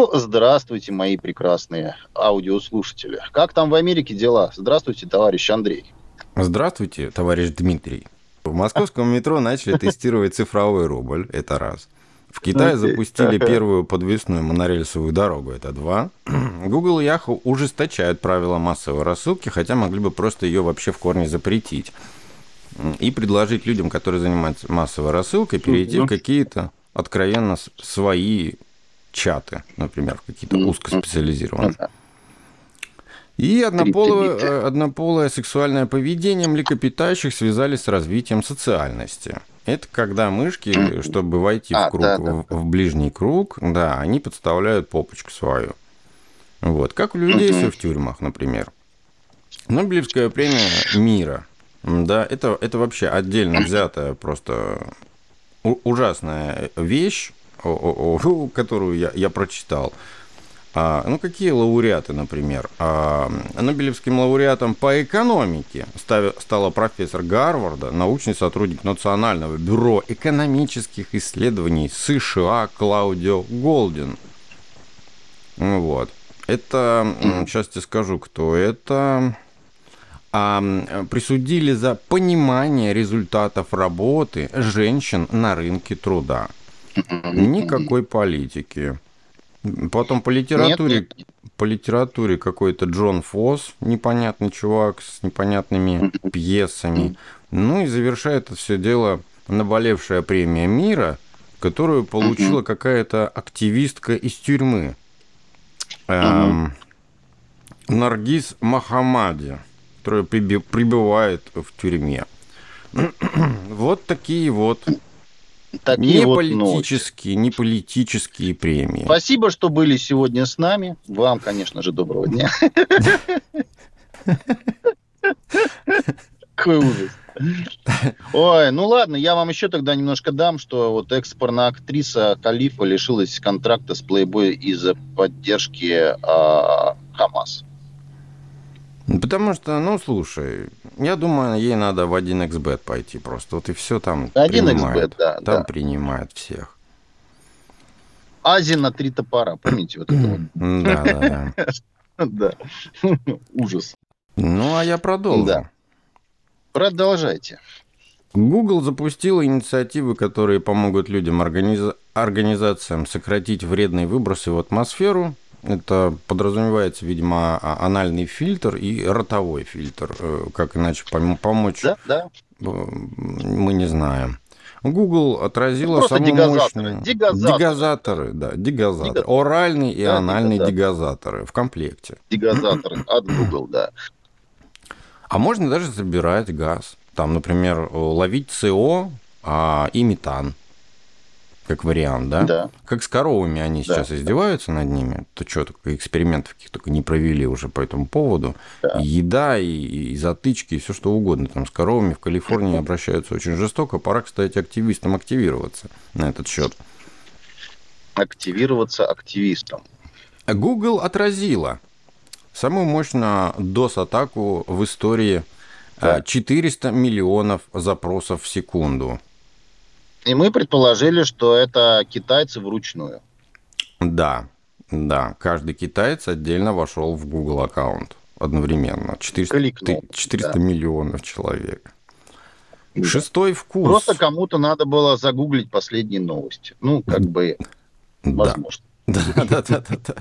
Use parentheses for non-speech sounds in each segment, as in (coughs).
Ну, здравствуйте, мои прекрасные аудиослушатели. Как там в Америке дела? Здравствуйте, товарищ Андрей. Здравствуйте, товарищ Дмитрий. В московском (laughs) метро начали тестировать цифровой рубль, это раз. В Китае запустили (laughs) первую подвесную монорельсовую дорогу, это два. (clears throat) Google и Yahoo ужесточают правила массовой рассылки, хотя могли бы просто ее вообще в корне запретить. И предложить людям, которые занимаются массовой рассылкой, перейти в какие-то откровенно свои чаты, например, какие-то узкоспециализированные. И однополое, э, однополое сексуальное поведение млекопитающих связали с развитием социальности. Это когда мышки, чтобы войти а, в круг, да, да. В, в ближний круг, да, они подставляют попочку свою. Вот, как у людей все в тюрьмах, например. Нобелевская премия мира. Да, это, это вообще отдельно взятая просто ужасная вещь, (laughs) которую я, я прочитал. А, ну, какие лауреаты, например? А, Нобелевским лауреатом по экономике стала профессор Гарварда, научный сотрудник Национального бюро экономических исследований США Клаудио Голдин. Вот. Это, сейчас тебе скажу, кто это. А, присудили за понимание результатов работы женщин на рынке труда. Никакой политики. Потом по литературе, нет, нет. по литературе какой-то Джон Фосс, непонятный чувак с непонятными пьесами. Ну и завершает это все дело наболевшая премия мира, которую получила какая-то активистка из тюрьмы. Эм, Наргиз Махамади, которая прибывает в тюрьме. (clears throat) вот такие вот Такие не вот политические, не политические премии. Спасибо, что были сегодня с нами. Вам, конечно же, доброго дня. (laughs) Какой ужас. Ой, ну ладно, я вам еще тогда немножко дам, что вот экспортная актриса Калифа лишилась контракта с Playboy из-за поддержки э, Хамас. Потому что, ну, слушай, я думаю, ей надо в 1xbet пойти просто. Вот и все там 1xbet, да. Там да. принимают всех. Ази на три топора, помните вот это вот? Да, да, да. (laughs) Да. Ужас. Ну, а я продолжу. Да. Продолжайте. Google запустила инициативы, которые помогут людям, организ... организациям сократить вредные выбросы в атмосферу это подразумевается, видимо, а, анальный фильтр и ротовой фильтр. Э, как иначе помочь, да, да. мы не знаем. Google отразила ну, самые мощные... Дегазаторы. Дегазаторы, да, дегазаторы. Дегазаторы. Оральные и да, дегазаторы. дегазаторы в комплекте. Дегазаторы (clears throat) от Google, да. А можно даже забирать газ. Там, например, ловить СО а, и метан как вариант, да? Да. Как с коровами они сейчас да. издеваются над ними, то что, только экспериментов каких только не провели уже по этому поводу. Да. И еда, и, и затычки, и все что угодно. Там с коровами в Калифорнии обращаются очень жестоко. Пора, кстати, активистам активироваться на этот счет. Активироваться активистам. Google отразила самую мощную DOS-атаку в истории да. 400 миллионов запросов в секунду. И мы предположили, что это китайцы вручную. Да, да. Каждый китаец отдельно вошел в Google аккаунт одновременно. 400, Кликнул, 400 да. миллионов человек. Да. Шестой вкус. Просто кому-то надо было загуглить последние новости. Ну, как бы, возможно. (laughs) Да, да, да, да.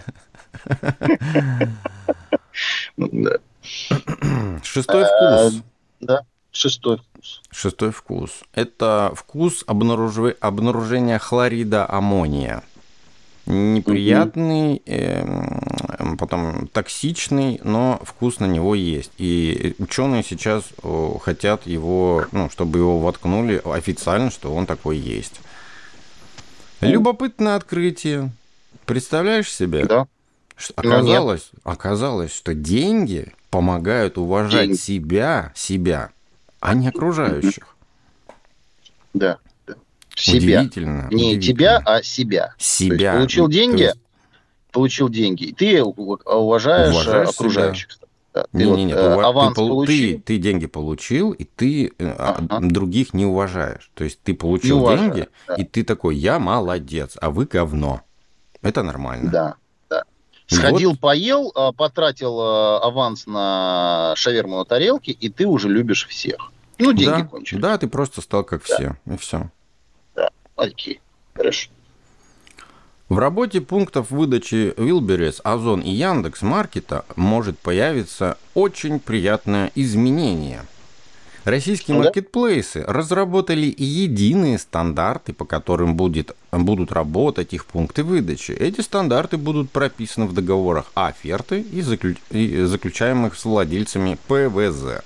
да. (laughs) Шестой вкус. Э, да. Шестой вкус. Шестой вкус. Это вкус обнаружи... обнаружения хлорида аммония. Неприятный, э, потом токсичный, но вкус на него есть. И ученые сейчас хотят его, ну, чтобы его воткнули официально, что он такой есть. Любопытное открытие. Представляешь себе? Да. Оказалось, оказалось, что деньги помогают уважать деньги. себя, себя а не окружающих. Да. Себя. Удивительно. Не удивительно. тебя, а себя. Себя. То есть получил деньги, есть... получил деньги, и ты уважаешь, уважаешь окружающих. Себя. Да, не, вот, не, не, э, аванс ты, получил. Ты, ты деньги получил, и ты э, ага. других не уважаешь. То есть ты получил деньги, да. и ты такой, я молодец, а вы говно. Это нормально. Да. Сходил, вот. поел, а, потратил а, аванс на шаверму на тарелке, и ты уже любишь всех. Ну, деньги да, кончились. Да, ты просто стал как да. все, и все. Да, окей, хорошо. В работе пунктов выдачи Wildberries, Озон и Яндекс Маркета может появиться очень приятное изменение. Российские ну, маркетплейсы разработали единые стандарты, по которым будет, будут работать их пункты выдачи. Эти стандарты будут прописаны в договорах оферты и, заключ, и заключаемых с владельцами ПВЗ.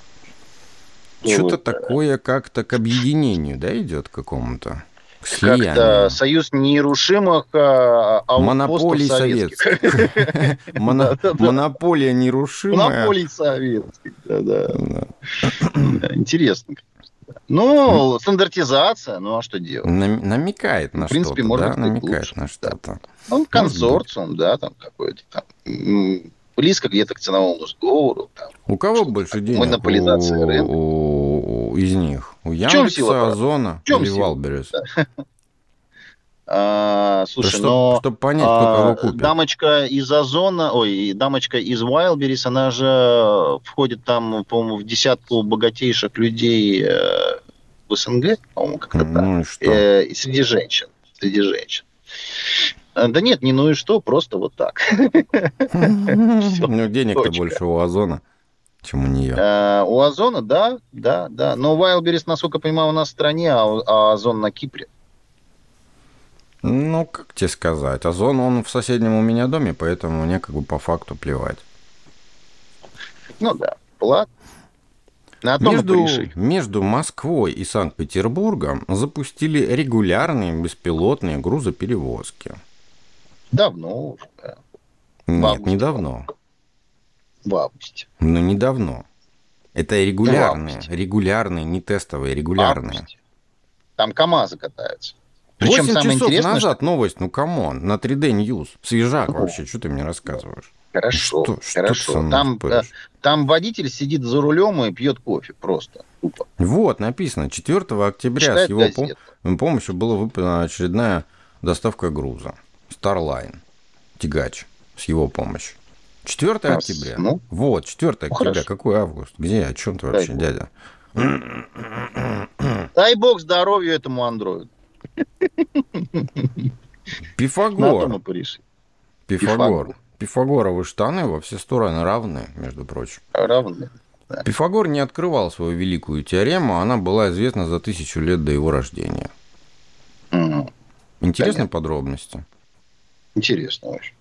Что-то такое как-то к объединению, да, идет к какому-то? Как-то союз нерушимых а, а монополий советских. (laughs) (laughs) Монополия нерушимая. Монополий советских, да-да. Интересно. Ну, стандартизация, ну а что делать? Намекает на что-то. В принципе, можно намекает на что-то. Ну, консорциум, да, там какой-то там близко где-то к ценовому сговору. Там, у кого больше денег? Монополизация рынка. У, из них? У Яндекса, Озона или Wildberries? (laughs) А, слушай, чтобы, но чтобы понять, кто а, кого купит. дамочка из Озона, ой, дамочка из Wildberries, она же входит там, по-моему, в десятку богатейших людей э, в СНГ, по-моему, как-то ну, так. Что? Э, среди женщин, среди женщин. Э, да нет, не ну и что, просто вот так. (laughs) (laughs) Ну, денег-то больше у Озона, чем у нее. Э, у Озона, да, да, да. Но Wildberries, насколько я понимаю, у нас в стране, а, а Озон на Кипре. Ну, как тебе сказать, Озон, он в соседнем у меня доме, поэтому мне как бы по факту плевать. Ну да, ладно. Между, между Москвой и Санкт-Петербургом запустили регулярные беспилотные грузоперевозки. Давно уже, да. Нет, недавно. В августе. Ну, недавно. Это регулярные, регулярные, не тестовые, регулярные. Там КАМАЗы катаются. Причем 8 самое часов интересное, назад что... новость, ну come on, на 3D News. Свежак О. вообще, что ты мне рассказываешь? Хорошо, что, хорошо. Что там, да, там водитель сидит за рулем и пьет кофе просто. Тупо. Вот, написано, 4 октября Читает с его пом- помощью была выполнена очередная доставка груза. Starline, тягач, с его помощью. 4 а, октября. Ну, вот, 4 октября. Хорошо. Какой август? Где? О чем ты вообще, Дай дядя? Дай бог здоровья этому андроиду. Пифагор. Пифагор. Пифагоровы штаны во все стороны равны, между прочим. Равны. Да. Пифагор не открывал свою великую теорему, она была известна за тысячу лет до его рождения. Угу. Интересные Понятно. подробности. Интересно очень.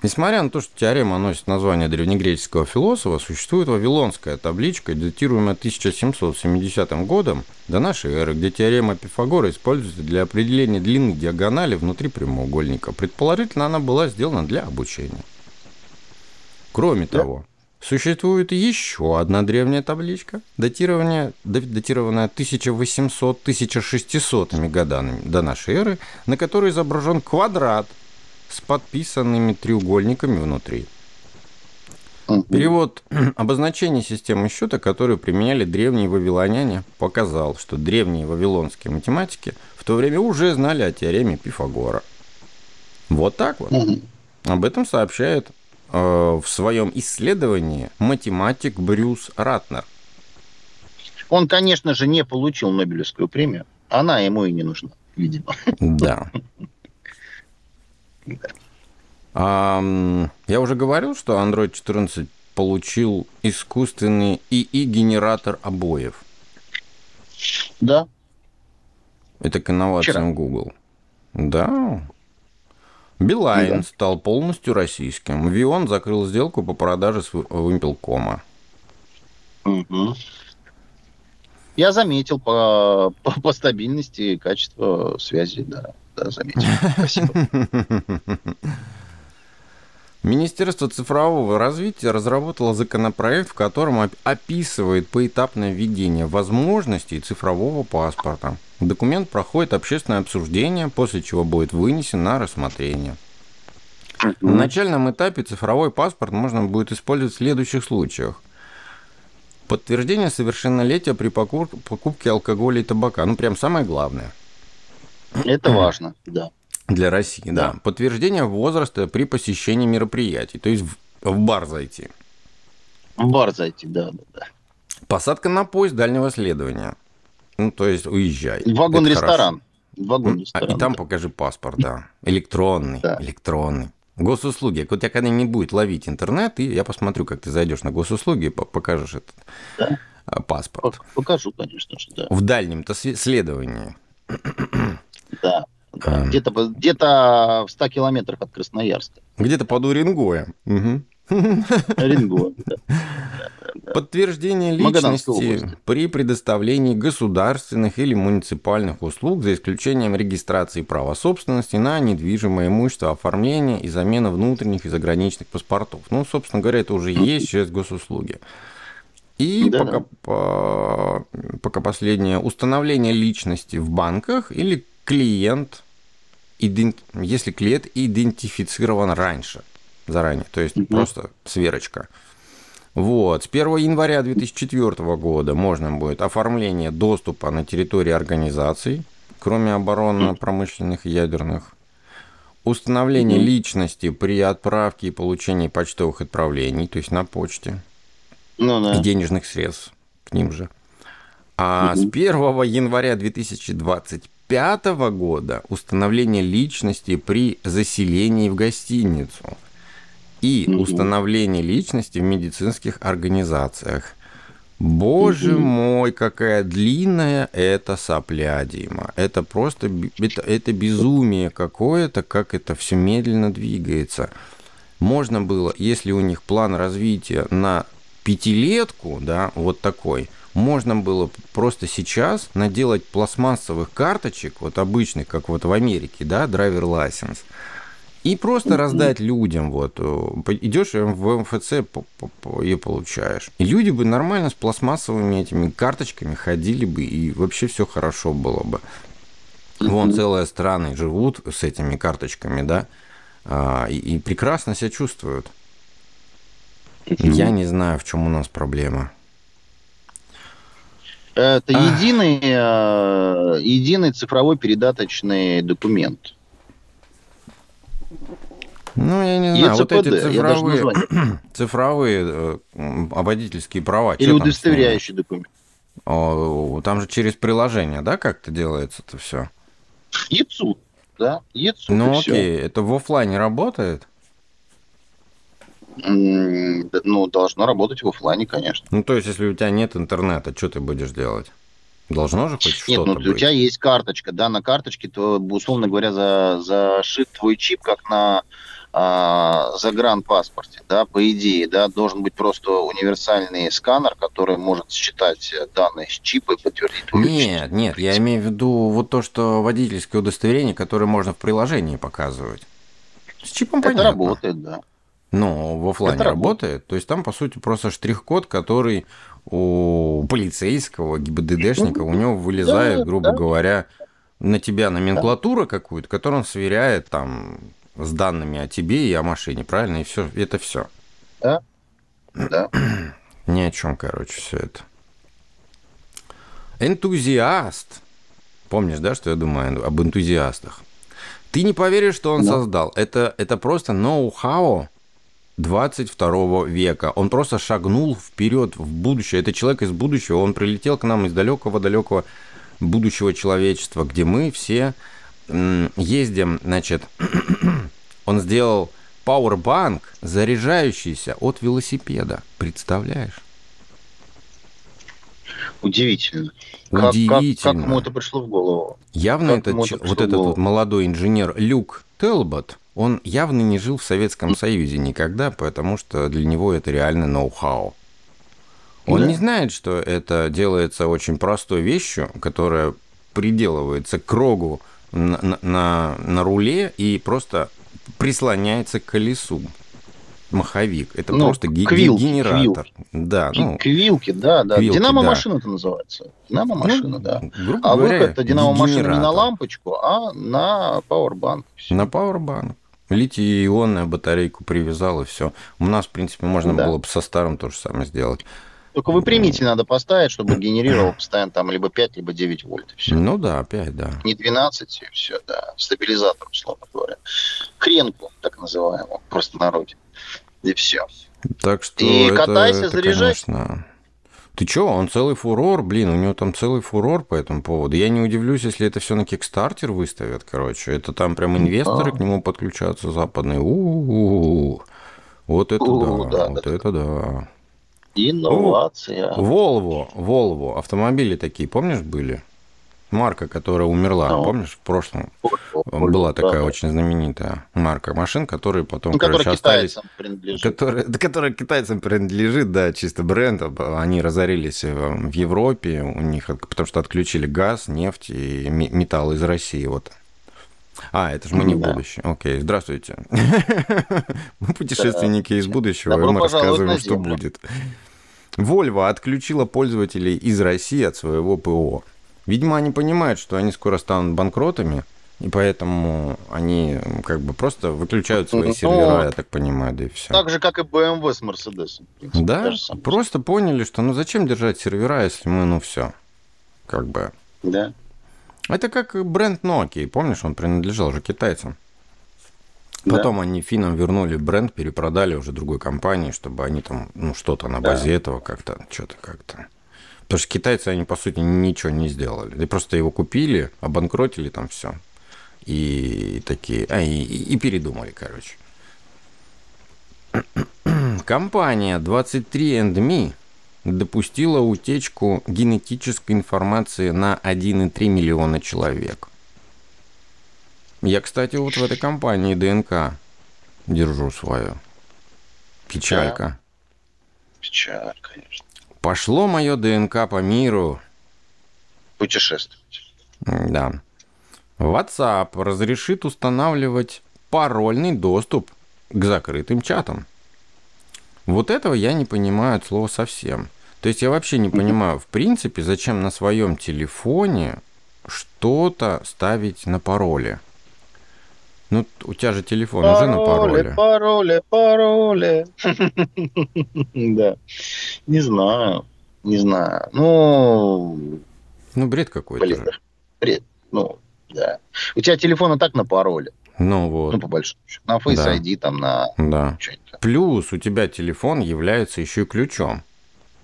Несмотря на то, что теорема носит название древнегреческого философа, существует вавилонская табличка, датируемая 1770 годом до нашей эры, где теорема Пифагора используется для определения длины диагонали внутри прямоугольника. Предположительно, она была сделана для обучения. Кроме да. того, существует еще одна древняя табличка, датированная, датированная 1800-1600 годами до нашей эры, на которой изображен квадрат – с подписанными треугольниками внутри. Перевод (clears throat) обозначения системы счета, которую применяли древние вавилоняне, показал, что древние вавилонские математики в то время уже знали о теореме Пифагора. Вот так вот. Об этом сообщает э, в своем исследовании математик Брюс Ратнер. Он, конечно же, не получил Нобелевскую премию. Она ему и не нужна, видимо. Да. (laughs) А, я уже говорил, что Android 14 получил искусственный ИИ-генератор обоев. Да. Это к инновациям Вчера. Google. Да. Билайн да. стал полностью российским. Вион закрыл сделку по продаже с Вимпелкома. Угу. Я заметил по, (laughs) по, по стабильности и качеству связи, да да, заметил. Спасибо. Министерство цифрового развития разработало законопроект, в котором описывает поэтапное введение возможностей цифрового паспорта. Документ проходит общественное обсуждение, после чего будет вынесен на рассмотрение. На начальном этапе цифровой паспорт можно будет использовать в следующих случаях. Подтверждение совершеннолетия при покупке алкоголя и табака. Ну, прям самое главное – это важно, да. Для России, да. да. Подтверждение возраста при посещении мероприятий, то есть в, в бар зайти. В бар зайти, да, да, да. Посадка на поезд дальнего следования. Ну, то есть уезжай. Вагон-ресторан. Вагон-ресторан. А, и там да. покажи паспорт, да. Электронный, да. электронный. Госуслуги. Вот я когда-нибудь будет ловить интернет, и я посмотрю, как ты зайдешь на госуслуги и покажешь этот да. А, паспорт. Покажу, конечно же, да. В дальнем-то следовании. Да. да. Где-то где в 100 километрах от Красноярска. Где-то под Уренгоем. Угу. Да. (laughs) Подтверждение личности при предоставлении государственных или муниципальных услуг, за исключением регистрации права собственности на недвижимое имущество, оформления и замена внутренних и заграничных паспортов. Ну, собственно говоря, это уже есть через госуслуги. И да, пока, да. По, пока последнее установление личности в банках или клиент, если клиент идентифицирован раньше, заранее, то есть угу. просто сверочка. Вот. С 1 января 2004 года можно будет оформление доступа на территории организаций, кроме оборонно-промышленных и ядерных, установление личности при отправке и получении почтовых отправлений, то есть на почте, ну, да. и денежных средств к ним же. А угу. с 1 января 2025 года установление личности при заселении в гостиницу – и угу. установление личности в медицинских организациях. Боже угу. мой, какая длинная эта сопля, Дима. Это просто это, это безумие какое-то, как это все медленно двигается. Можно было, если у них план развития на пятилетку, да, вот такой, можно было просто сейчас наделать пластмассовых карточек, вот обычных, как вот в Америке, да, драйвер лайсенс, и просто раздать людям, вот, э, идешь в МФЦ и получаешь. И люди бы нормально с пластмассовыми этими карточками ходили бы, и вообще все хорошо было бы. Вон целые страны живут с этими карточками, да, а, и прекрасно себя чувствуют. Я не знаю, в чем у нас проблема. Это единый, э, единый цифровой передаточный документ. Ну, я не знаю, ЕЦПД, вот эти цифровые, (clears throat) цифровые э, водительские права. Или удостоверяющий документ. Там же через приложение, да, как-то делается это все? ЕЦУ, да, ЕЦУ. Ну, окей, все. это в офлайне работает? Ну, должно работать в офлайне, конечно. Ну, то есть, если у тебя нет интернета, что ты будешь делать? Должно же хоть что-то Нет, ну быть. у тебя есть карточка, да, на карточке, то, условно говоря, за, зашит твой чип, как на а, загранпаспорте, да, по идее, да, должен быть просто универсальный сканер, который может считать данные с чипа и подтвердить Нет, нет, я имею в виду вот то, что водительское удостоверение, которое можно в приложении показывать. С чипом Это понятно. работает, да. Но в офлайне работает. работает. То есть там, по сути, просто штрих-код, который у полицейского, ГИБДДшника, у него вылезает, грубо говоря, на тебя номенклатура какую-то, которую он сверяет там с данными о тебе и о машине, правильно? И все, это все. Да. Да. (clears throat) Ни о чем, короче, все это. Энтузиаст. Помнишь, да, что я думаю об энтузиастах? Ты не поверишь, что он да. создал. Это, это просто ноу-хау 22 века. Он просто шагнул вперед в будущее. Это человек из будущего. Он прилетел к нам из далекого-далекого будущего человечества, где мы все ездим, значит, (clears throat) он сделал пауэрбанк, заряжающийся от велосипеда. Представляешь? Удивительно. Удивительно. Как, как, как ему это пришло в голову? Явно как этот, это вот этот вот молодой инженер Люк Телбот, он явно не жил в Советском Союзе никогда, потому что для него это реально ноу-хау. Он да. не знает, что это делается очень простой вещью, которая приделывается к рогу на, на, на руле и просто прислоняется к колесу. Маховик. Это ну, просто ге- квилки, генератор. Квилки. Да, ну, квилки, да, да. Квилки, Динамо-машина да. это называется. Динамо-машина, ну, да. А говоря, выход это динамо-машина не на лампочку, а на пауэрбанк. На пауэрбанк. Литий-ионную батарейку привязал, и все. У нас, в принципе, можно да. было бы со старым то же самое сделать. Только выпрямитель надо поставить, чтобы генерировал постоянно там либо 5, либо 9 вольт. все. Ну да, 5, да. Не 12, и все, да. Стабилизатор, условно говоря. Хренку, так называемую, просто народе. И все. Так что и это, катайся, это, заряжайся. Конечно... Ты чё, он целый фурор, блин, у него там целый фурор по этому поводу. Я не удивлюсь, если это все на Кикстартер выставят, короче. Это там прям инвесторы Да. к нему подключаются западные. У-у-у. Вот это У, да, да, вот да, это да. Инновация. Volvo, Volvo, автомобили такие, помнишь, были? Марка, которая умерла, Ну. помнишь, в прошлом была такая да. очень знаменитая марка машин, которые потом, Ну, короче, остались китайцам принадлежит. Которая, китайцам принадлежит, да, чисто бренд. Они разорились э, в Европе, у них, от- потому что отключили газ, нефть и ме- металл из России. Вот. А, это же мы не в Да. будущее. Окей, здравствуйте. (laughs) Мы путешественники из будущего, и мы рассказываем, что будет. Volvo отключила пользователей из России от своего ПО. Видимо, они понимают, что они скоро станут банкротами, и поэтому они как бы просто выключают свои Ну, сервера, я так понимаю, да и все. Так же, как и BMW с принципе, Да, просто поняли, что ну зачем держать сервера, если мы, ну все, как бы. Да. Это как бренд Nokia, помнишь, он принадлежал же китайцам. Да. Потом они финнам вернули бренд, перепродали уже другой компании, чтобы они там, ну, что-то на Да. базе этого как-то, что-то как-то. Потому что китайцы, они, по сути, ничего не сделали. Они просто его купили, обанкротили там все. И такие, а, и, и- передумали, короче. Компания 23andMe допустила утечку генетической информации на 1,3 миллиона человек. Я, кстати, вот в этой компании ДНК держу свою. Печалька. Печаль, конечно. Пошло мое ДНК по миру. Путешествовать. Да. WhatsApp разрешит устанавливать парольный доступ к закрытым чатам. Вот этого я не понимаю от слова совсем. То есть я вообще не понимаю, в принципе, зачем на своем телефоне что-то ставить на пароле. Ну, у тебя же телефон уже на пароле. Пароли, пароли. (laughs) Да. Не знаю. Не знаю. Ну, Ну, бред какой-то блин. же. Бред. Ну, да. У тебя телефон и так на пароле. Ну Ну, вот, по большому счету. На Face Да. ID, там, на да. Плюс у тебя телефон является еще и ключом.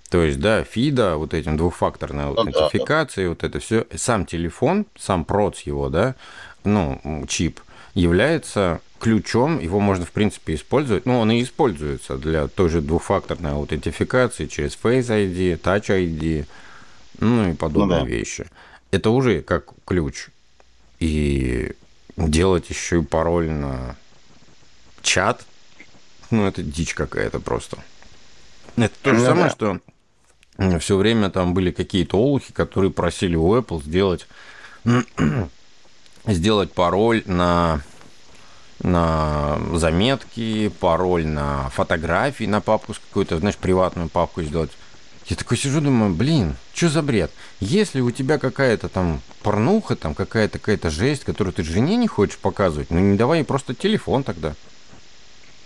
То есть, да, ФИДа, вот этим двухфакторной Ну да, аутентификацией, вот это все. Сам телефон, сам проц его, да, ну, чип, является ключом, его можно, в принципе, использовать. Ну, он и используется для той же двухфакторной аутентификации через Face ID, Touch ID, ну и подобные Ну да. вещи. Это уже как ключ. И делать еще и пароль на чат, ну, это дичь какая-то просто. Это то же Ну самое, да. что все время там были какие-то олухи, которые просили у Apple сделать, (clears throat) сделать пароль на, на заметки, пароль на фотографии, на папку с какую-то, знаешь, приватную папку сделать. Я такой сижу, думаю, блин, что за бред? Если у тебя какая-то там порнуха, там какая-то какая-то жесть, которую ты жене не хочешь показывать, ну не давай ей просто телефон тогда.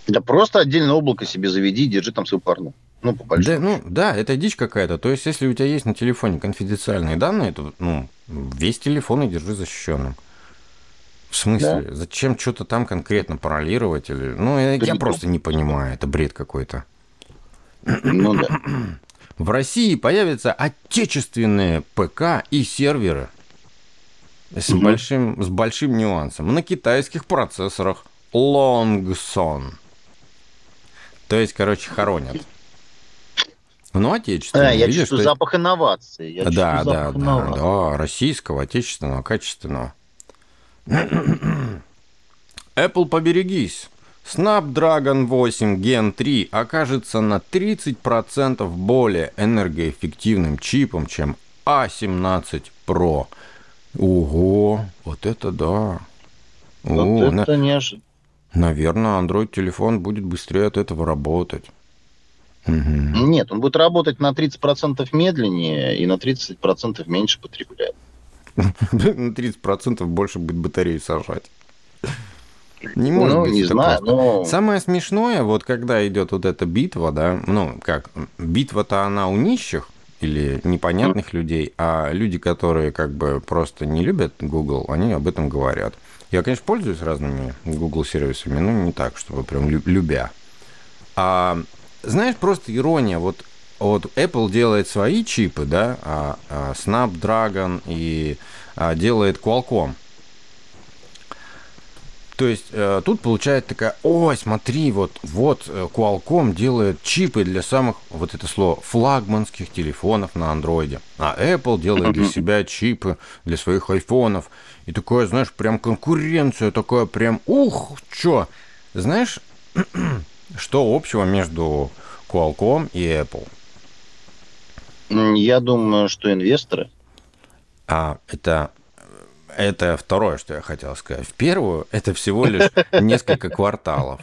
Да просто отдельное облако себе заведи держи там свою парну. Ну, по большому. Да, ну, да, это дичь какая-то. То есть, если у тебя есть на телефоне конфиденциальные данные, то, ну, весь телефон и держи защищенным. В смысле? Зачем что-то там конкретно паролировать? Или... Ну, я, я просто не понимаю. Это бред какой-то. Ну да. В России появятся отечественные ПК и серверы с, Мгм. большим, с большим нюансом. На китайских процессорах Longson. То есть, короче, хоронят. Ну, отечественные. А, я видишь, чувствую то есть- запах инноваций. Я да, да, да, инноваций. да, российского, отечественного, качественного. (coughs) Apple поберегись. Snapdragon 8 Gen 3 окажется на 30% более энергоэффективным чипом, чем A17 Pro. Ого, вот это да. Вот О, на- это неожиданно. наверное, Android телефон будет быстрее от этого работать. Мгм. Нет, он будет работать на 30% медленнее и на 30% меньше потреблять. На 30% больше будет батарею сажать. Не может ну, быть. Не знаю, но... Самое смешное, вот когда идет вот эта битва, да, ну как, битва-то она у нищих или непонятных mm. людей, а люди, которые как бы просто не любят Google, они об этом говорят. Я, конечно, пользуюсь разными Google сервисами, но не так, чтобы прям любя. А знаешь, просто ирония, вот вот Apple делает свои чипы, да, а, а Snapdragon и а, делает Qualcomm. То есть э, тут получается такая, ой, смотри, вот, вот э, Qualcomm делает чипы для самых, вот это слово, флагманских телефонов на андроиде. А Apple делает для себя чипы для своих айфонов. И такое, знаешь, прям конкуренция, такое прям, ух, чё. Знаешь, (clears throat) что общего между Qualcomm и Apple? Я думаю, что инвесторы. А это это второе, что я хотел сказать. В первую это всего лишь (laughs) несколько кварталов.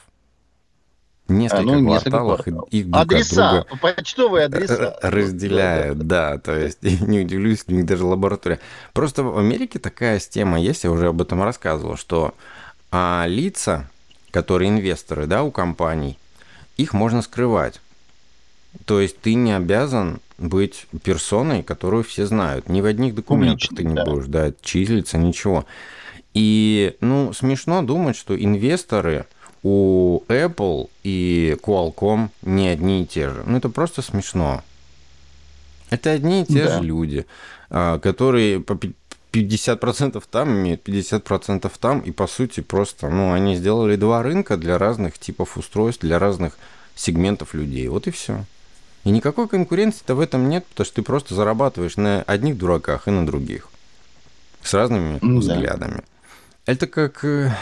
Несколько а, ну, кварталов кварталов. их друг адреса, от друга почтовые адреса разделяют, да, то есть (laughs) не удивлюсь, у них даже лаборатория. Просто в Америке такая система есть, я уже об этом рассказывал, что а, лица, которые инвесторы, да, у компаний, их можно скрывать. То есть ты не обязан быть персоной, которую все знают. Ни в одних документах Публично, ты не да. будешь да, числиться, ничего. И, ну, смешно думать, что инвесторы у Apple и Qualcomm не одни и те же. Ну, это просто смешно. Это одни и те да. же люди, а, которые по 50% там имеют, 50% там, и по сути просто, ну, они сделали два рынка для разных типов устройств, для разных сегментов людей. Вот и все. И никакой конкуренции-то в этом нет, потому что ты просто зарабатываешь на одних дураках и на других. С разными ну, взглядами. Да. Это как... Э,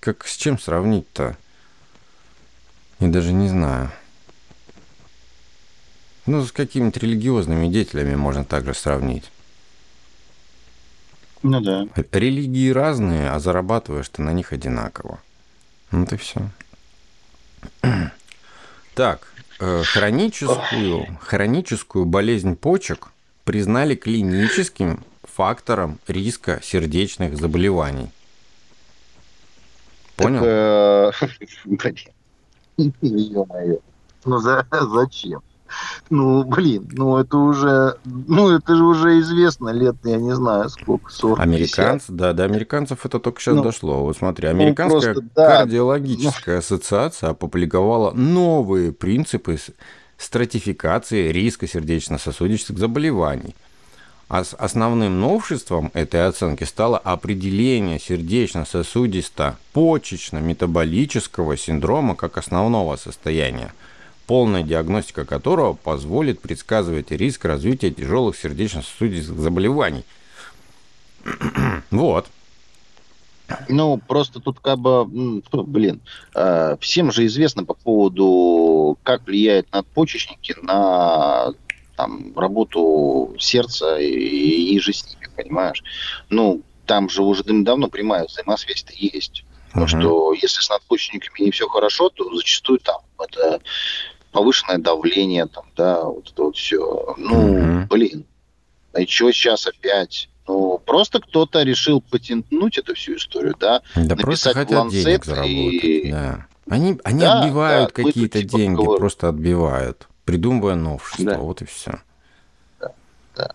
как с чем сравнить-то? Я даже не знаю. Ну, с какими-то религиозными деятелями можно также сравнить. Ну да. Религии разные, а зарабатываешь ты на них одинаково. Вот и все. (clears throat) Так, хроническую, хроническую болезнь почек признали клиническим фактором риска сердечных заболеваний. Понял? Так, э, (laughs) (laughs) ну за, зачем? Ну, блин, ну это уже, ну это же уже известно лет, я не знаю, сколько, 40 Американцы, да, до американцев это только сейчас ну, просто Вот смотри, ну, Американская ну, просто, да. кардиологическая ассоциация опубликовала новые принципы стратификации риска сердечно-сосудистых заболеваний. А основным новшеством этой оценки стало определение сердечно-сосудисто-почечно-метаболического синдрома как основного состояния – полная диагностика которого позволит предсказывать риск развития тяжелых сердечно-сосудистых заболеваний. вот. Ну, просто тут как бы, блин, э, всем же известно по поводу, как влияет надпочечники на там, работу сердца и, и же с ними, понимаешь? Ну, там же уже давно прямая взаимосвязь-то есть. Потому uh-huh. что если с надпочечниками не все хорошо, то зачастую там это повышенное давление, там, да, вот это вот все. Ну, mm-hmm. блин, а что сейчас опять? Ну, просто кто-то решил патентнуть эту всю историю, да, да просто хотят денег заработать, и... да. Они, они да, отбивают да, какие-то типа деньги, поговор. просто отбивают, придумывая новшества, да. вот и все. Да, да.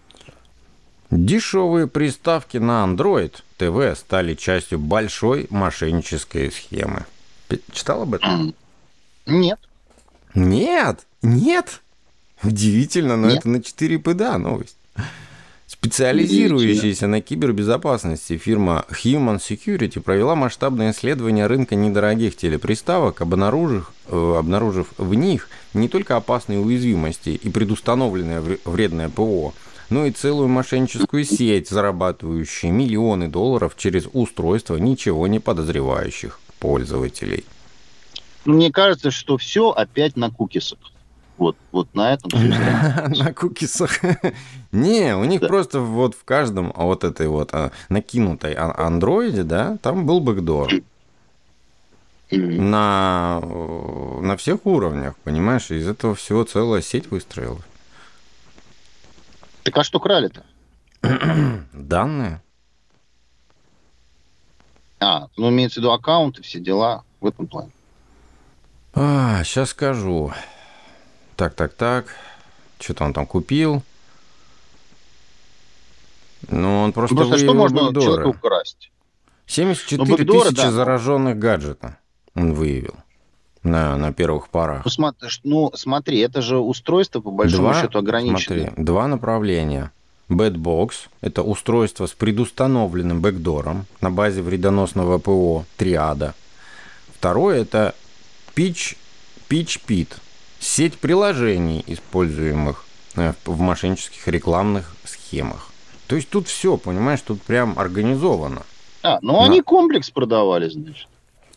Дешевые приставки на Android TV стали частью большой мошеннической схемы. Читал об этом? Нет. Нет, нет. Удивительно, но нет. это на 4 ПДА новость. Специализирующаяся на кибербезопасности фирма Human Security провела масштабное исследование рынка недорогих телеприставок, обнаружив, э, обнаружив в них не только опасные уязвимости и предустановленное вредное ПО, но и целую мошенническую сеть, зарабатывающую миллионы долларов через устройства ничего не подозревающих пользователей. Мне кажется, что все опять на кукисах. Вот, вот на этом (laughs) На кукисах. (laughs) Не, у них просто вот в каждом а вот этой вот а, накинутой андроиде, да, там был бэкдор. На, на всех уровнях, понимаешь? Из этого всего целая сеть выстроилась. Так а что крали-то? (clears throat) Данные. А, ну имеется в виду аккаунты, все дела в этом плане. А, сейчас скажу. Так, так, так. Что-то он там купил. Ну, он просто, просто что можно бэкдоры. человека украсть? 74 ну, бэкдоры, тысячи да. зараженных гаджета он выявил на, на первых порах. Ну смотри, ну, смотри, это же устройство, по большому два, счету, ограничено. Смотри, два направления. Badbox – это устройство с предустановленным бэкдором на базе вредоносного ПО «Триада». Второе – это Pitch, PitchPit – сеть приложений, используемых э, в мошеннических рекламных схемах. То есть тут все, понимаешь, тут прям организовано. А, ну Но... они комплекс продавали, значит.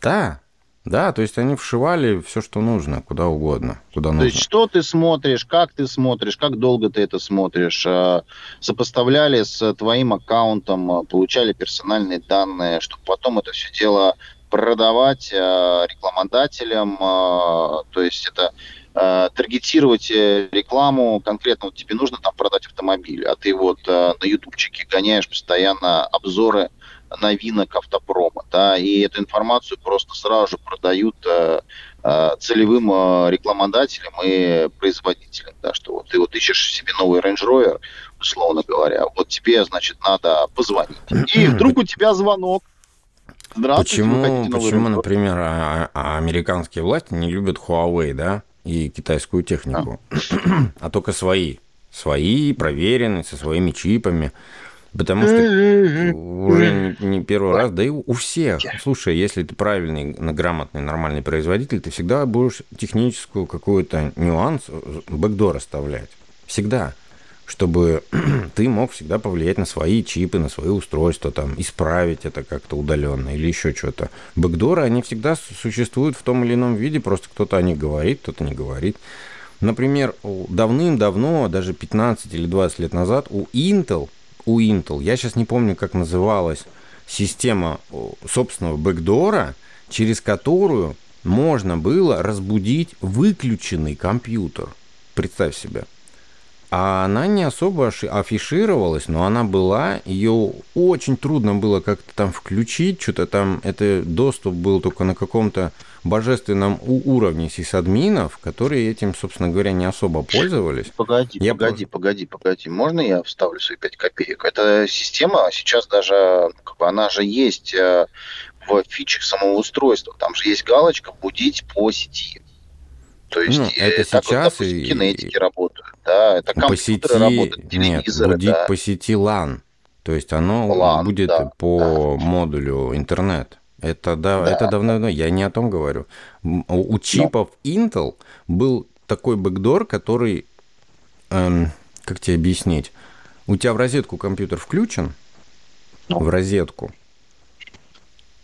Да, да, то есть они вшивали все, что нужно, куда угодно, куда то нужно. То есть что ты смотришь, как ты смотришь, как долго ты это смотришь, а, сопоставляли с твоим аккаунтом, а, получали персональные данные, чтобы потом это все дело продавать а, рекламодателям, то есть это таргетировать э, рекламу конкретно, вот тебе нужно там продать автомобиль, а ты вот на ютубчике гоняешь постоянно обзоры новинок автопрома, да, и эту информацию просто сразу же продают э, э, целевым э, рекламодателям и производителям, да, что вот ты вот ищешь себе новый Range Rover, условно говоря, вот тебе, значит, надо позвонить. И вдруг у тебя звонок, Почему, почему например, а, а американские власти не любят Huawei, да, и китайскую технику, а, а только свои, свои, проверенные, со своими чипами. Потому что уже не, не первый раз, да и у всех. Слушай, если ты правильный, грамотный, нормальный производитель, ты всегда будешь техническую какую-то нюанс, э, бэкдор оставлять. Всегда. Чтобы (clears throat) ты мог всегда повлиять на свои чипы, на свои устройства, там, исправить это как-то удаленно или еще что-то. Бэкдоры, они всегда существуют в том или ином виде, просто кто-то о них говорит, кто-то не говорит. Например, давным-давно, даже 15 или 20 лет назад, у Intel у Intel. Я сейчас не помню, как называлась система собственного бэкдора, через которую можно было разбудить выключенный компьютер. Представь себе. А она не особо афишировалась, но она была, ее очень трудно было как-то там включить, что-то там, это доступ был только на каком-то божественном уровне сисадминов, которые этим, собственно говоря, не особо пользовались. Погоди, я погоди, просто... погоди, погоди. Можно я вставлю свои 5 копеек? Эта система сейчас даже, как бы, она же есть э, в фичах самого устройства. Там же есть галочка «Будить по сети». То есть ну, это так сейчас вот, допустим, и... кинетики работают, да, это компьютеры по сети... работают, телевизоры, Нет, будить да. по сети LAN, то есть оно LAN, будет да, по да. модулю интернет. Это, да, да. это давно, я не о том говорю. У чипов Но. Intel был такой бэкдор, который, эм, как тебе объяснить, у тебя в розетку компьютер включен, Но. в розетку,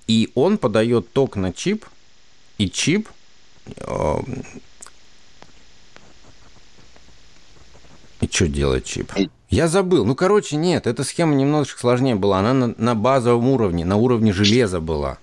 и он подает ток на чип, и чип и что делает чип? Я забыл. Ну, короче, нет, эта схема немножечко сложнее была. Она на, на базовом уровне, на уровне железа была.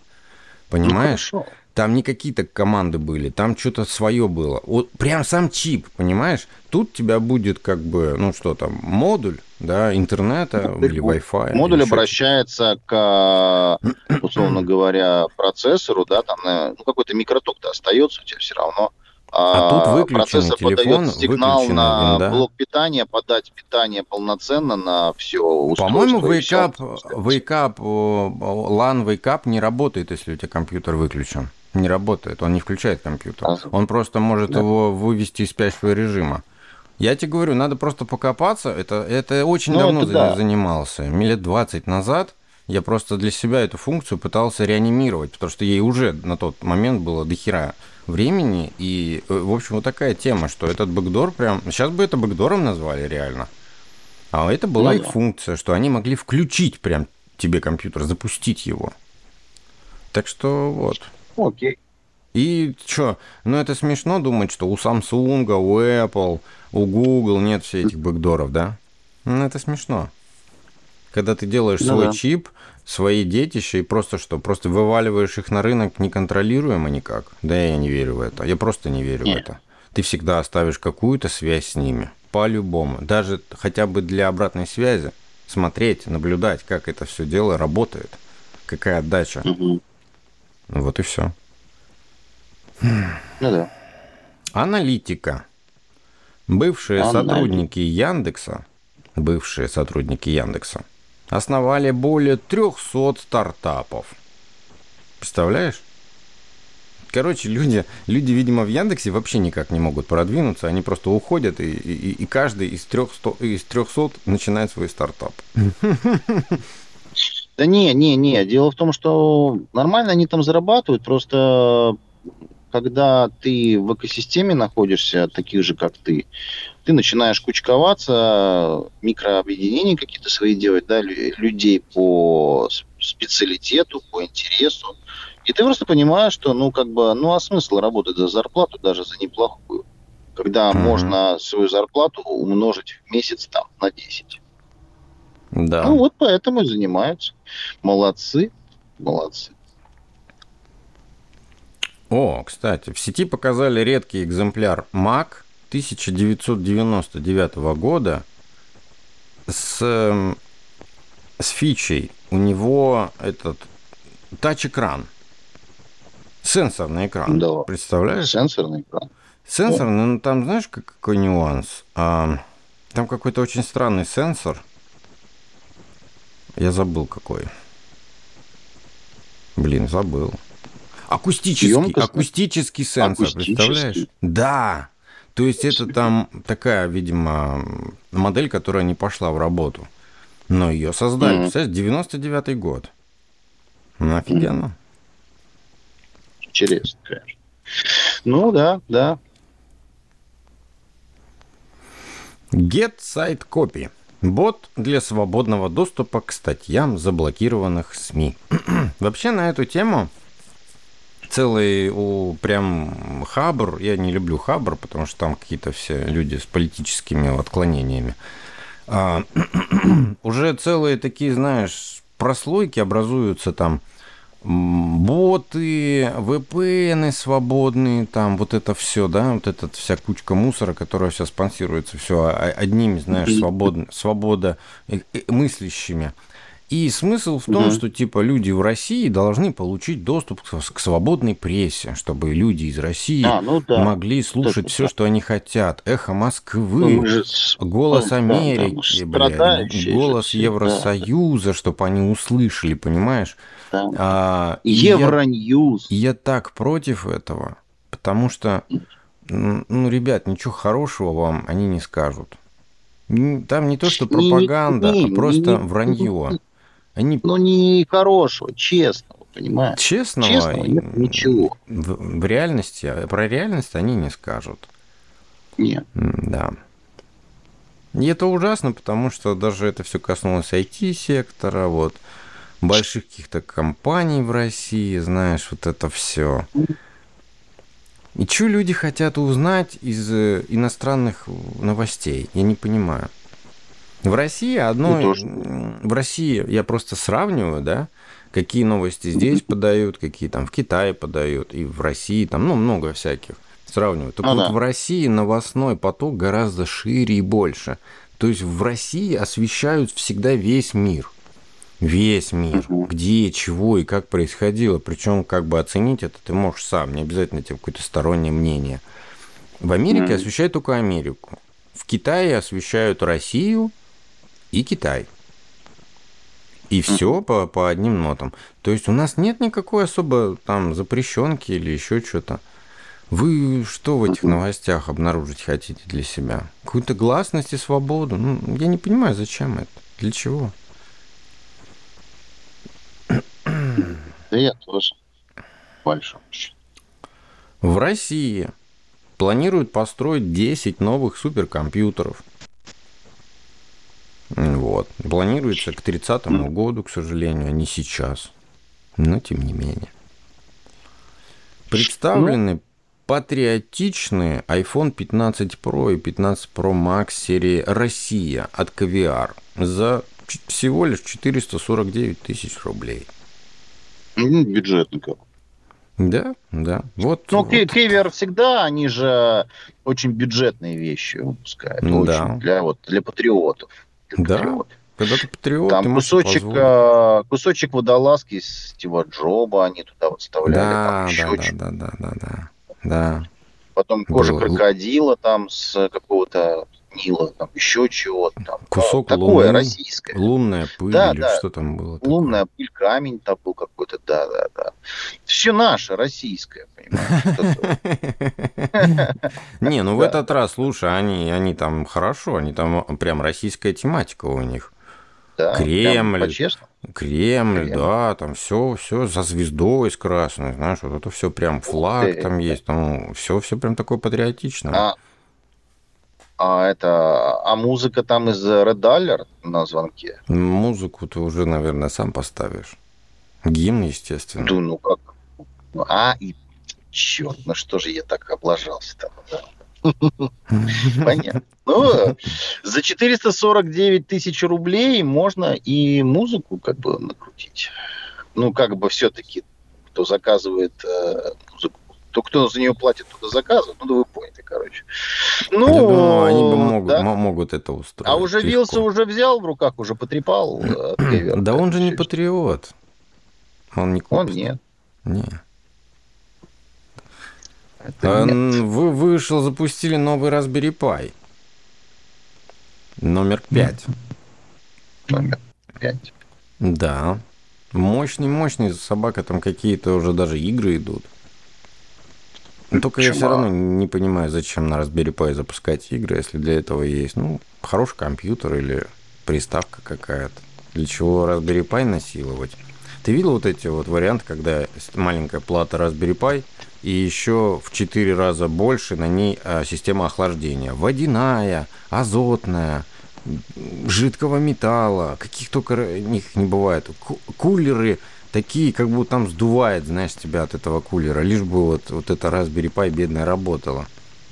Понимаешь? Ну, там не какие-то команды были, там что-то свое было. Вот прям сам чип, понимаешь? Тут у тебя будет как бы, ну что там, модуль, да, интернета ну, или Wi-Fi. Модуль обращается к, (coughs) условно говоря, процессору, да, там ну, какой-то микроток-то остается у тебя все равно. А, тут выключен телефон, сигнал на винда. блок питания, подать питание полноценно на все устройство. По-моему, Wake Up, wake up, LAN Wake Up не работает, если у тебя компьютер выключен. Не работает, он не включает компьютер. А, он просто может да. его вывести из спящего режима. Я тебе говорю, надо просто покопаться. Это, это очень ну, давно это да. занимался. Лет 20 назад я просто для себя эту функцию пытался реанимировать, потому что ей уже на тот момент было дохера времени. И, э, в общем, вот такая тема, что этот бэкдор прям... Сейчас бы это бэкдором назвали реально. А это была ну, их функция, что они могли включить прям тебе компьютер, запустить его. Так что вот. Окей. И что, ну это смешно думать, что у Samsung, у Apple, у Google нет всех этих бэкдоров, да? Ну это смешно. Когда ты делаешь ну, свой да. чип, свои детища и просто что? Просто вываливаешь их на рынок неконтролируемо никак? Да я не верю в это. Я просто не верю Нет. в это. Ты всегда оставишь какую-то связь с ними. По-любому. Даже хотя бы для обратной связи. Смотреть, наблюдать, как это все дело работает. какая отдача. Мгм. Вот и все. Ну да. Аналитика. Бывшие Аналитика. сотрудники Яндекса, бывшие сотрудники Яндекса, основали более 300 стартапов. Представляешь? Короче, люди, люди, видимо, в Яндексе вообще никак не могут продвинуться, они просто уходят, и, и- и каждый из 300, из 300 начинает свой стартап. Да не, не, не. Дело в том, что нормально они там зарабатывают, просто когда ты в экосистеме находишься, таких же, как ты, ты начинаешь кучковаться, микрообъединения какие-то свои делать, да, лю- людей по специалитету, по интересу. И ты просто понимаешь, что, ну, как бы, ну, а смысл работать за зарплату, даже за неплохую, когда Мгм. можно свою зарплату умножить в месяц там на 10. Да. Ну, вот поэтому и занимаются. Молодцы, молодцы. О, кстати, в сети показали редкий экземпляр Mac 1999 года с, эм, с фичей. У него этот тач-экран. Сенсорный экран. Да. Представляешь? Сенсорный экран. Сенсорный, ну там знаешь, как- какой нюанс? А, там какой-то очень странный сенсор. Я забыл какой. Блин, забыл. Акустический, Емкостный? акустический сенсор, Акустический? представляешь? Да. То есть это там такая, видимо, модель, которая не пошла в работу. Но ее создали, Мгм. представляешь, 99-й год. Ну, офигенно. Интересно, конечно. Ну да, да. Get Site Copy. Бот для свободного доступа к статьям заблокированных СМИ. (clears throat) Вообще на эту тему целый у прям хабр, я не люблю хабр, потому что там какие-то все люди с политическими отклонениями. А, (clears throat) уже целые такие, знаешь, прослойки образуются там боты, VPN свободные, там вот это все, да, вот эта вся кучка мусора, которая сейчас спонсируется все одними, знаешь, свободно, свобода э, э, мыслящими. И смысл в том, Мгм. что типа люди в России должны получить доступ к, свободной прессе, чтобы люди из России А, ну да. могли слушать Это все, да. что они хотят. Эхо Ну, Москвы, мы же Голос ну, да, Америки, уж блядь, голос же Евросоюза, чтобы они услышали, понимаешь? да, да. А, я- Евроньюз. и я так против этого, потому что, ну, ребят, ничего хорошего вам они не скажут. Там не то, что Не- не- пропаганда, не- а просто не- вранье. Они Ну, не хорошего, честного, понимаешь? честного, Честного нет ничего. В, в реальности, а про реальность они не скажут. Нет. Да. И это ужасно, потому что даже это все коснулось IT-сектора, вот, больших каких-то компаний в России, знаешь, вот это все. И что люди хотят узнать из э, иностранных новостей? Я не понимаю. В России одно... Ну, тоже. В России я просто сравниваю, да, какие новости здесь подают, какие там в Китае подают, и в России там, ну, много всяких. Сравниваю. Так Ну вот да. в России новостной поток гораздо шире и больше. То есть в России освещают всегда весь мир. Весь мир. Мгм. Где, чего и как происходило. Причем как бы оценить это ты можешь сам. Не обязательно тебе какое-то стороннее мнение. В Америке Мгм. освещают только Америку. В Китае освещают Россию и Китай. И все по, по одним нотам. То есть у нас нет никакой особо там запрещенки или еще что-то. Вы что в этих новостях обнаружить хотите для себя? Какую-то гласность и свободу? Ну, я не понимаю, зачем это? Для чего? Да я тоже. Большой. В России планируют построить 10 новых суперкомпьютеров. Вот. Планируется к 30 году, к сожалению, а не сейчас. Но тем не менее. Представлены патриотичные iPhone 15 Pro и 15 Pro Max серии «Россия» от Caviar за всего лишь 449 тысяч рублей. Ну, бюджетный как. Да, да. Вот, Ну, вот. Кевер всегда, они же очень бюджетные вещи выпускают. Да. Очень для, вот, для патриотов. Да. патриотов. Когда ты патриот, Там ты кусочек, а, кусочек водолазки Стива Джоба они туда вот вставляли. Да, да, да, да, да, да, да, да. Потом кожа Было... крокодила там с какого-то Нила, там еще чего-то там. Кусок такое луны, российское. Лунная пыль да, или да. что там было? Лунная такое? пыль, камень там был какой-то, да, да, да. Все наше, российское, понимаешь? (laughs) Не, ну в этот раз, слушай, они, там хорошо, они там прям российская тематика у них. Кремль, Кремль, да, там все, все за звездой с красной, знаешь, вот это все прям флаг там есть, там все, все прям такое патриотичное. А, а это, а музыка там из Red Alert на звонке? Музыку ты уже, наверное, сам поставишь. Гимн, естественно. Да, ну как? А, и черт, ну что же я так облажался там? (laughs) Понятно. Ну, за 449 тысяч рублей можно и музыку как бы накрутить. Ну, как бы все-таки, кто заказывает э, музыку, то кто за нее платит, тот заказывает. Ну, да вы поняли, короче. Ну, Я думаю, они бы могут, да? могут это устроить. А уже легко. Вилса уже взял в руках, уже потрепал. Э, да он же не патриот. Он не Он нет. Нет. Это Вы вышел, запустили новый Raspberry Pi. Номер пять. Номер пять. Да. Мощный, мощный собака, там какие-то уже даже игры идут. Только Чума. я все равно не понимаю, зачем на Raspberry Pi запускать игры, если для этого есть, ну, хороший компьютер или приставка какая-то. Для чего Raspberry Pi насиловать? Ты видел вот эти вот варианты, когда маленькая плата Raspberry Pi и еще в 4 раза больше на ней а, система охлаждения. Водяная, азотная, жидкого металла, каких только них не бывает. Кулеры такие, как будто там сдувает, знаешь, тебя от этого кулера, лишь бы вот, вот эта Raspberry Pi бедная работала.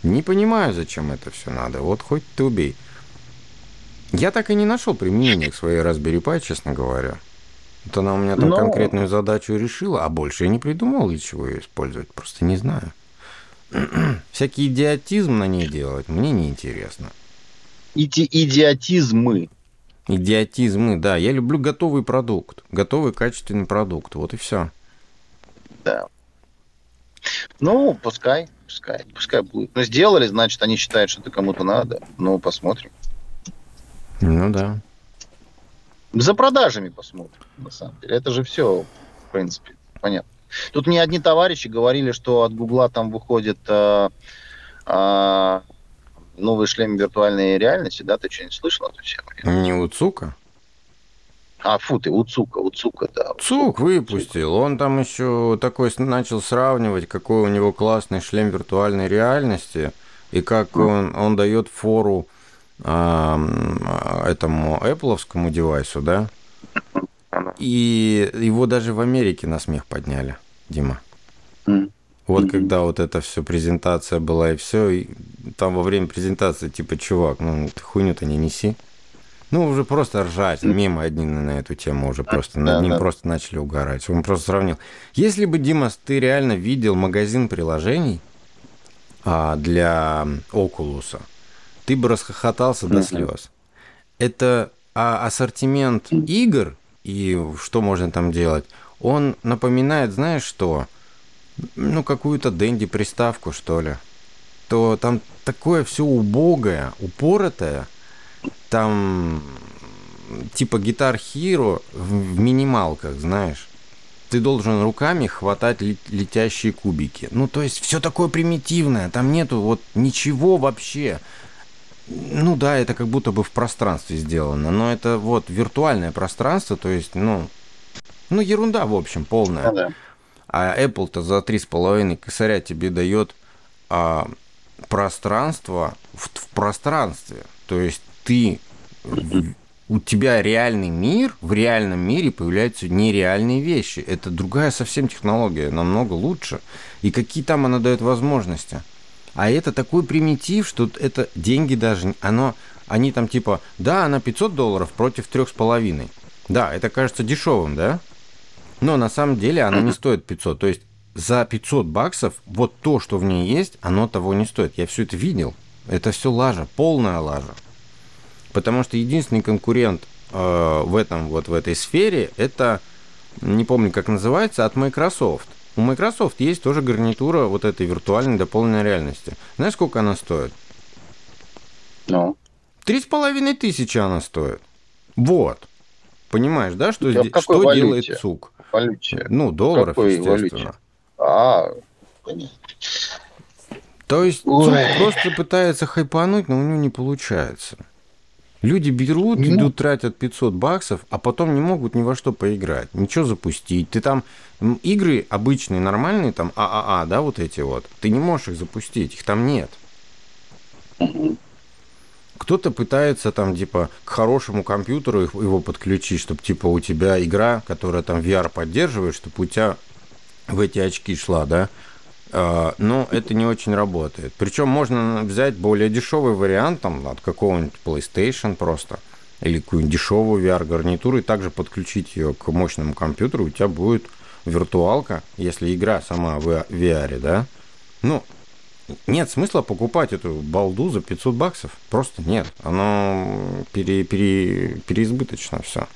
Не понимаю, зачем это все надо. Вот хоть ты убей. Я так и не нашел применения к своей Raspberry Pi, честно говоря. Вот она у меня там Но... конкретную задачу решила, а больше я не придумал, для чего ее использовать. Просто не знаю. (clears throat) Всякий идиотизм на ней делать мне неинтересно. Иди идиотизмы. Идиотизмы, да. Я люблю готовый продукт. Готовый качественный продукт. Вот и все. Да. Ну, пускай, пускай, пускай будет. Ну, сделали, значит, они считают, что это кому-то надо. Ну, посмотрим. Ну, да. За продажами посмотрим, на самом деле. Это же все, в принципе, понятно. Тут мне одни товарищи говорили, что от Гугла там выходит а, а, новый шлем виртуальной реальности, да? Ты что-нибудь слышал эту тему? Не Уцука? А, фу ты, Уцука, Уцука, да. Цук выпустил. Он там еще такой начал сравнивать, какой у него классный шлем виртуальной реальности, и как он, он дает фору э, этому Apple девайсу, да? И его даже в Америке на смех подняли, Дима. Вот mm-hmm. когда вот эта все презентация была и все, и там во время презентации типа, чувак, ну ты хуйню-то не неси. Ну, уже просто ржать, мимо одни на эту тему уже просто, над ним просто начали угорать. Он просто сравнил. Если бы, Дима, ты реально видел магазин приложений а, для Oculus, ты бы расхохотался до слез. Это а, ассортимент игр и что можно там делать, он напоминает, знаешь что, ну, какую-то Дэнди приставку, что ли. То там такое все убогое, упоротое. Там типа гитар Hero в минималках, знаешь. Ты должен руками хватать летящие кубики. Ну, то есть все такое примитивное. Там нету вот ничего вообще. Ну да, это как будто бы в пространстве сделано, но это вот виртуальное пространство, то есть, ну, ну ерунда, в общем, полная. Ну, да. А Apple-то за 3,5 косаря тебе дает а, пространство в, в пространстве. То есть ты у тебя реальный мир, в реальном мире появляются нереальные вещи. Это другая совсем технология, намного лучше. И какие там она дает возможности. А это такой примитив, что это деньги даже, оно, они там типа, да, она 500 долларов против 3,5. Да, это кажется дешевым, да? Но на самом деле она не стоит 500. То есть за 500 баксов вот то, что в ней есть, оно того не стоит. Я все это видел. Это все лажа, полная лажа. Потому что единственный конкурент э, в этом вот в этой сфере, это не помню, как называется, от Microsoft. У Microsoft есть тоже гарнитура вот этой виртуальной дополненной реальности. Знаешь, сколько она стоит? Ну. Три с половиной тысячи она стоит. Вот. Понимаешь, да, что, здесь- что валюте? делает ЦУК? Валюте. Ну, долларов, какой естественно. валюте? А, понятно. То есть просто пытается хайпануть, но у него не получается. Люди берут, Ну. идут, тратят 500 баксов, а потом не могут ни во что поиграть, ничего запустить. Ты там игры обычные, нормальные, там ААА, да, вот эти вот, ты не можешь их запустить, их там нет. Кто-то пытается там, типа, к хорошему компьютеру его подключить, чтобы, типа, у тебя игра, которая там VR поддерживает, чтобы у тебя в эти очки шла, да, А, но это не очень работает. Причем можно взять более дешевый вариант там, от какого-нибудь PlayStation просто, или какую-нибудь дешевую VR-гарнитуру, и также подключить ее к мощному компьютеру, у тебя будет виртуалка, если игра сама в VR, да. Ну, нет смысла покупать эту балду за 500 баксов. Просто нет. Оно пере, пере, переизбыточно все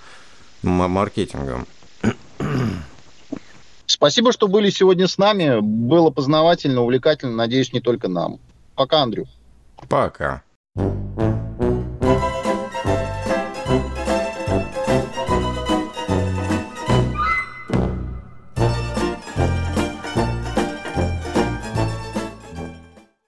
маркетингом. Спасибо, что были сегодня с нами. Было познавательно, увлекательно. Надеюсь, не только нам. Пока, Андрю. Пока.